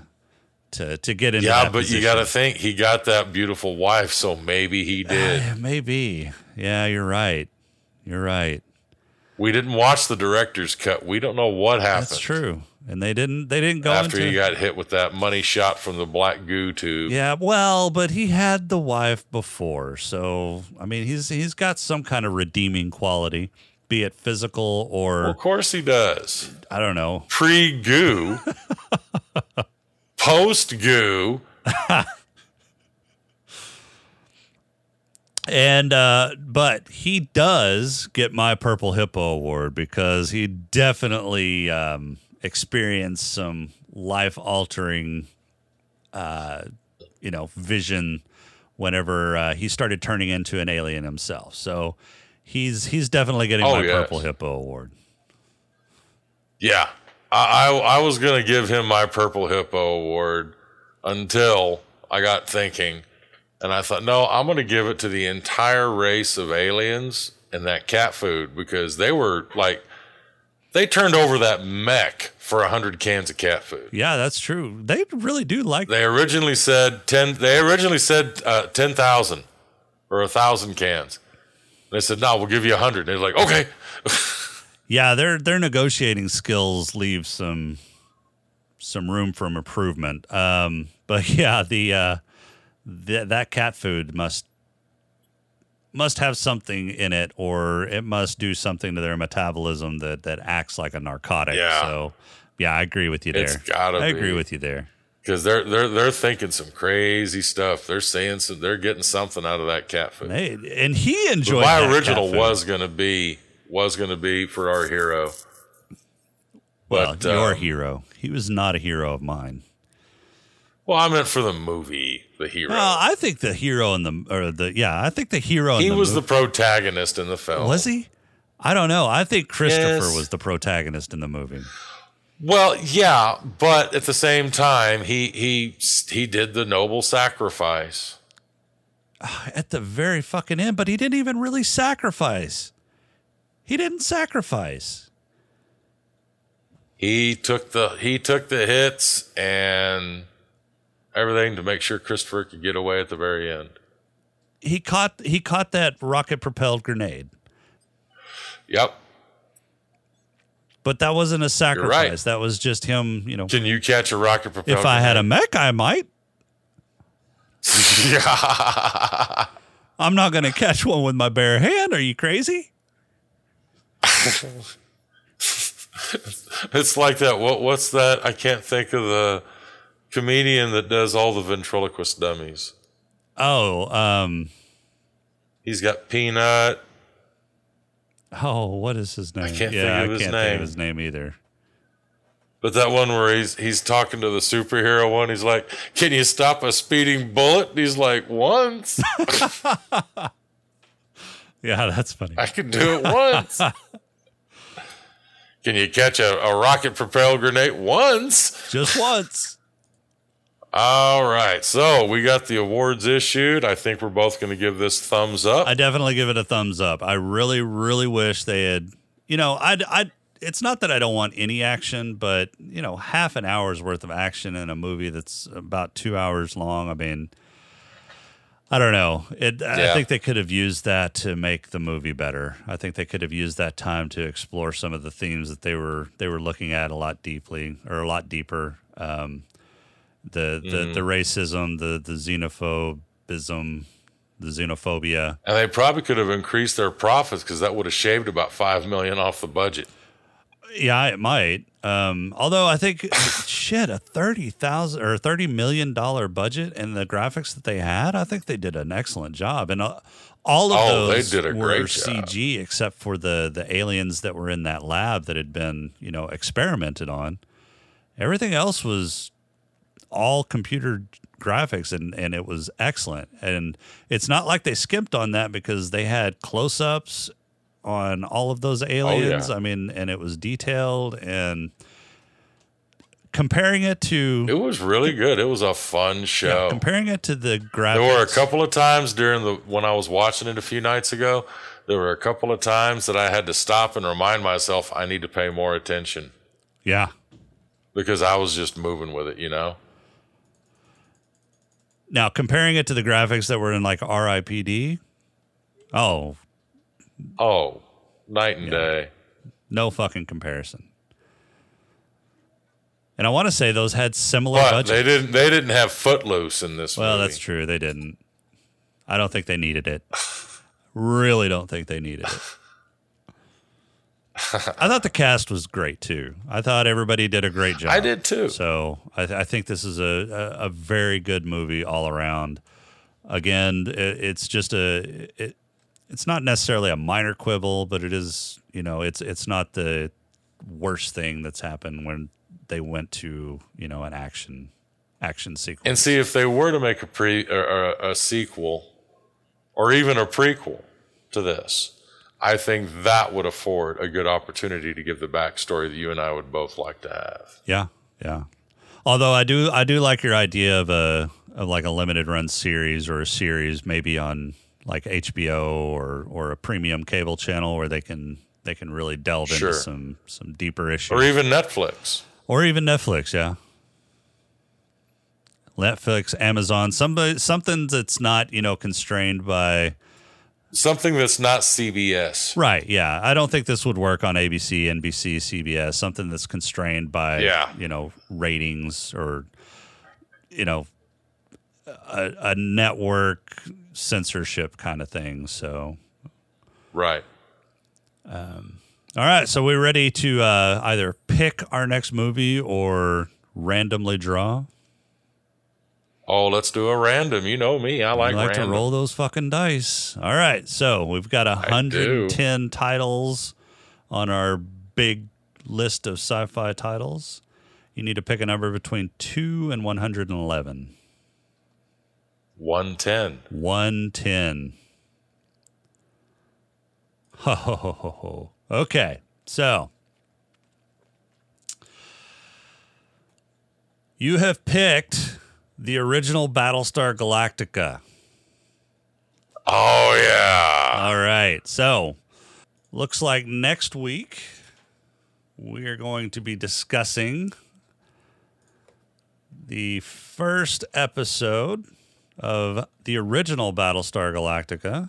to to get into. Yeah, but you got to think he got that beautiful wife, so maybe he did. Uh, maybe. Yeah, you're right. You're right. we didn't watch the director's cut. We don't know what happened. That's true. And they didn't. They didn't go After into. he got hit with that money shot from the black goo tube. Yeah, well, but he had the wife before, so I mean, he's he's got some kind of redeeming quality, be it physical or Well, of course he does. I don't know. Pre goo, (laughs) post goo. And uh but he does get my Purple Hippo award because he definitely um experienced some life altering uh you know, vision whenever uh, he started turning into an alien himself. So he's he's definitely getting Oh, my yes. Purple Hippo award. Yeah, I, I, I was gonna give him my Purple Hippo award until I got thinking, and I thought, no, I'm gonna give it to the entire race of aliens and that cat food because they were like, they turned over that mech for a hundred cans of cat food. Yeah, that's true. They really do like They originally said ten. They originally said uh, ten thousand or a thousand cans. They said, no, we'll give you a hundred. They're like, okay. (laughs) Yeah, their their negotiating skills leave some some room for improvement. Um, but (laughs) yeah, the uh, th- that cat food must must have something in it, or it must do something to their metabolism that that acts like a narcotic. Yeah. So yeah, I agree with you there. I agree be. with you there. Because they're they're they're thinking some crazy stuff. They're saying some, they're getting something out of that cat food. And he But enjoyed my that original was gonna be was gonna be for our hero. well, but, your um, hero. He was not a hero of mine. Well, I meant for the movie, the hero. Well, I think the hero in the or the yeah, I think the hero. in he the was movie- the protagonist in the film. Was he? I don't know. I think Christopher Yes. was the protagonist in the movie. Well, yeah, but at the same time, he he he did the noble sacrifice. Ah, at the very fucking end, but he didn't even really sacrifice. He didn't sacrifice. He took the he took the hits and everything to make sure Christopher could get away at the very end. He caught he caught that rocket propelled grenade. Yep. But that wasn't a sacrifice. right. That was just him, you know. Can you catch a rocket propelled? If I had a mech, I might. (laughs) yeah. I'm not going to catch one with my bare hand. Are you crazy? (laughs) It's like that. What what's that? I can't think of the comedian that does all the ventriloquist dummies. Oh, um, He's got Peanut. Oh, what is his name? can't yeah, think of I can't think of his name either. But that one where he's he's talking to the superhero one, he's like, "Can you stop a speeding bullet?" And he's like, "Once, (laughs) Yeah, that's funny. I can do it once." (laughs) Can you catch a, a rocket propelled grenade once? Just once. All right, so we got the awards issued. I think we're both going to give this thumbs up. I definitely give it a thumbs up. I really, really wish they had. You know, I'd, I. It's not that I don't want any action, but you know, half an hour's worth of action in a movie that's about two hours long. I mean, I don't know. It. I think they could have used that to make the movie better. I think they could have used that time to explore some of the themes that they were they were looking at a lot deeply or a lot deeper. Um, the the the racism, the the xenophobism, the xenophobia. and they probably could have increased their profits because that would have shaved about five million off the budget. Yeah, it might. Um, although I think (laughs) shit, a thirty thousand or thirty million dollar budget and the graphics that they had, I think they did an excellent job. And uh, all of Oh, they those were great job. CG, except for the the aliens that were in that lab that had been you know experimented on. Everything else was all computer graphics and and it was excellent. And it's not like they skimped on that because they had close ups on all of those oh, aliens. yeah. I mean, and it was detailed and comparing it to It was really good. It was a fun show. yeah, comparing it to the graphics. There were a couple of times during the when I was watching it a few nights ago. There were a couple of times that I had to stop and remind myself I need to pay more attention Yeah, because I was just moving with it. You know. Now comparing it to the graphics that were in like RIPD, oh, Oh, night and day. no fucking comparison. And I want to say those had similar But budgets. they didn't. They didn't have Footloose in this. Well, movie. that's true. They didn't. I don't think they needed it. really don't think they needed it. I thought the cast was great too. I thought everybody did a great job. I did too. So I, th- I think this is a, a, a very good movie all around. Again, it, it's just a it, it's not necessarily a minor quibble, but it is you know it's it's not the worst thing that's happened when they went to you know an action action sequence. And see if they were to make a pre or, or a sequel, or even a prequel to this, I think that would afford a good opportunity to give the backstory that you and I would both like to have. Yeah, yeah. Although I do, I do like your idea of a of like a limited run series or a series maybe on like HBO or or a premium cable channel where they can they can really delve Sure. into some some deeper issues Or even Netflix. or even Netflix. Yeah, Netflix, Amazon, somebody something that's not you know constrained by Something that's not CBS. Right. Yeah. I don't think this would work on ABC, NBC, CBS. Something that's constrained by, Yeah. you know, ratings or, you know, a, a network censorship kind of thing. So, Right. all right. So we're ready to uh, either pick our next movie or randomly draw. Oh, let's do a random. You know me. I like, I like to roll those fucking dice. All right. So we've got do. 110 titles on our big list of sci fi titles. You need to pick a number between 2 and 111. 110. 110. Ho, ho, ho, ho, ho. Okay. So you have picked the original Battlestar Galactica. Oh, yeah. All right. So, looks like next week we are going to be discussing the first episode of the original Battlestar Galactica.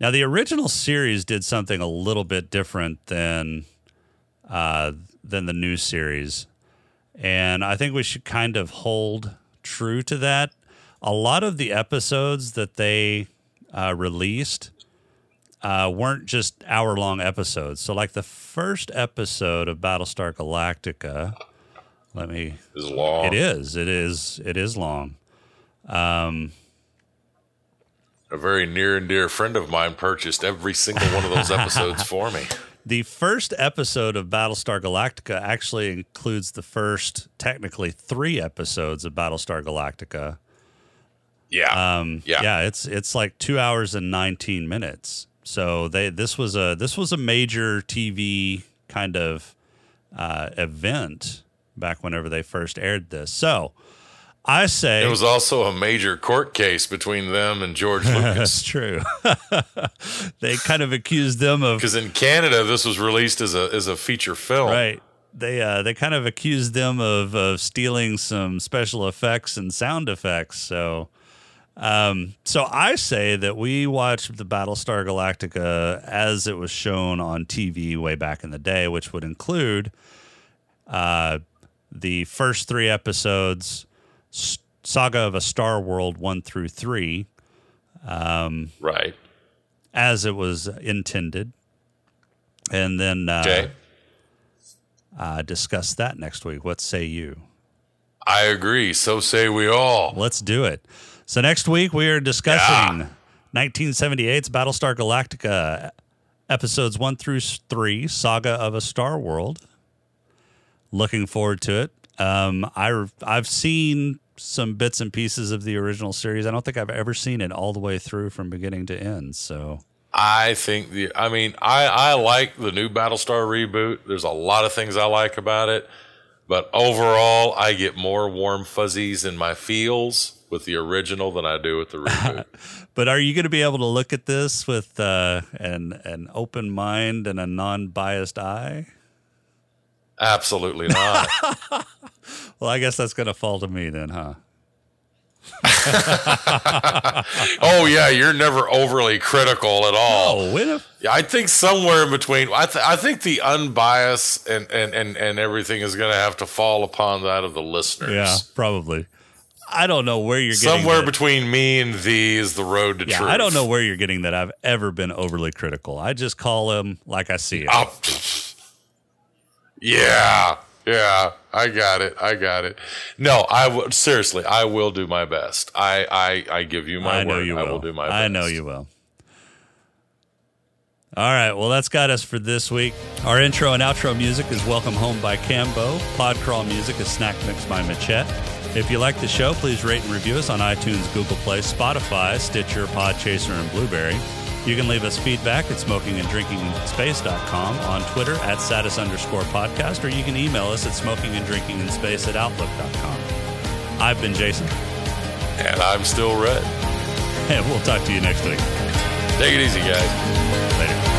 Now, the original series did something a little bit different than uh, than the new series, and I think we should kind of hold true to that. A lot of the episodes that they uh, released uh, weren't just hour long episodes. So, like the first episode of Battlestar Galactica, let me. Is long. It is. It is. It is long. A very near and dear friend of mine purchased every single one of those episodes (laughs) for me. The first episode of Battlestar Galactica actually includes the first, technically, three episodes of Battlestar Galactica. Yeah. Um, Yeah. yeah, it's it's like two hours and nineteen minutes. So they this was a this was a major TV kind of uh, event back whenever they first aired this. So I say it was also a major court case between them and George (laughs) Lucas. that's true. (laughs) they kind of accused them of Because in Canada, this was released as a as a feature film. right. They uh, they kind of accused them of of stealing some special effects and sound effects. So. Um, so I say that we watched the Battlestar Galactica as it was shown on TV way back in the day, which would include uh, the first three episodes, Saga of a Star World one through three, Right. as it was intended, and then uh, Okay. uh, discuss that next week. What say you? I agree. So say we all. Let's do it. So next week we are discussing 1978's Battlestar Galactica episodes 1 through 3 Saga of a Star World. Looking forward to it. Um I I've seen some bits and pieces of the original series. I don't think I've ever seen it all the way through from beginning to end. So I think the. I mean, I I like the new Battlestar reboot. There's a lot of things I like about it, But overall, I get more warm fuzzies in my feels with the original than I do with the (laughs) reboot. But are you going to be able to look at this with uh, an an open mind and a non biased eye? Absolutely not. (laughs) Well, I guess that's going to fall to me then, huh? (laughs) oh yeah, you're never overly critical at all. Oh, Yeah, I think somewhere in between. I, th- I think the unbiased and, and, and, and everything is going to have to fall upon that of the listeners. yeah, probably. I don't know where you're getting Somewhere that. between me and thee is the road to Yeah, truth. I don't know where you're getting that. I've ever been overly critical. I just call him like I see it. Oh, (laughs) yeah, yeah, I got it. I got it. No, I seriously. I will do my best. I I, I give you my I know word. you I will. will do my best. I know you will. All right, well, that's got us for this week. Our intro and outro music is Welcome Home by Cambo. Podcrawl music is Snack Mix by Machette. If you like the show, please rate and review us on iTunes, Google Play, Spotify, Stitcher, Podchaser, and Blueberry. You can leave us feedback at smokinganddrinkinginspace.com, on Twitter at status underscore podcast, or you can email us at smokinganddrinkinginspace at outlook.com. I've been Jason, And I'm still red. (laughs) and we'll talk to you next week. Take it easy, guys.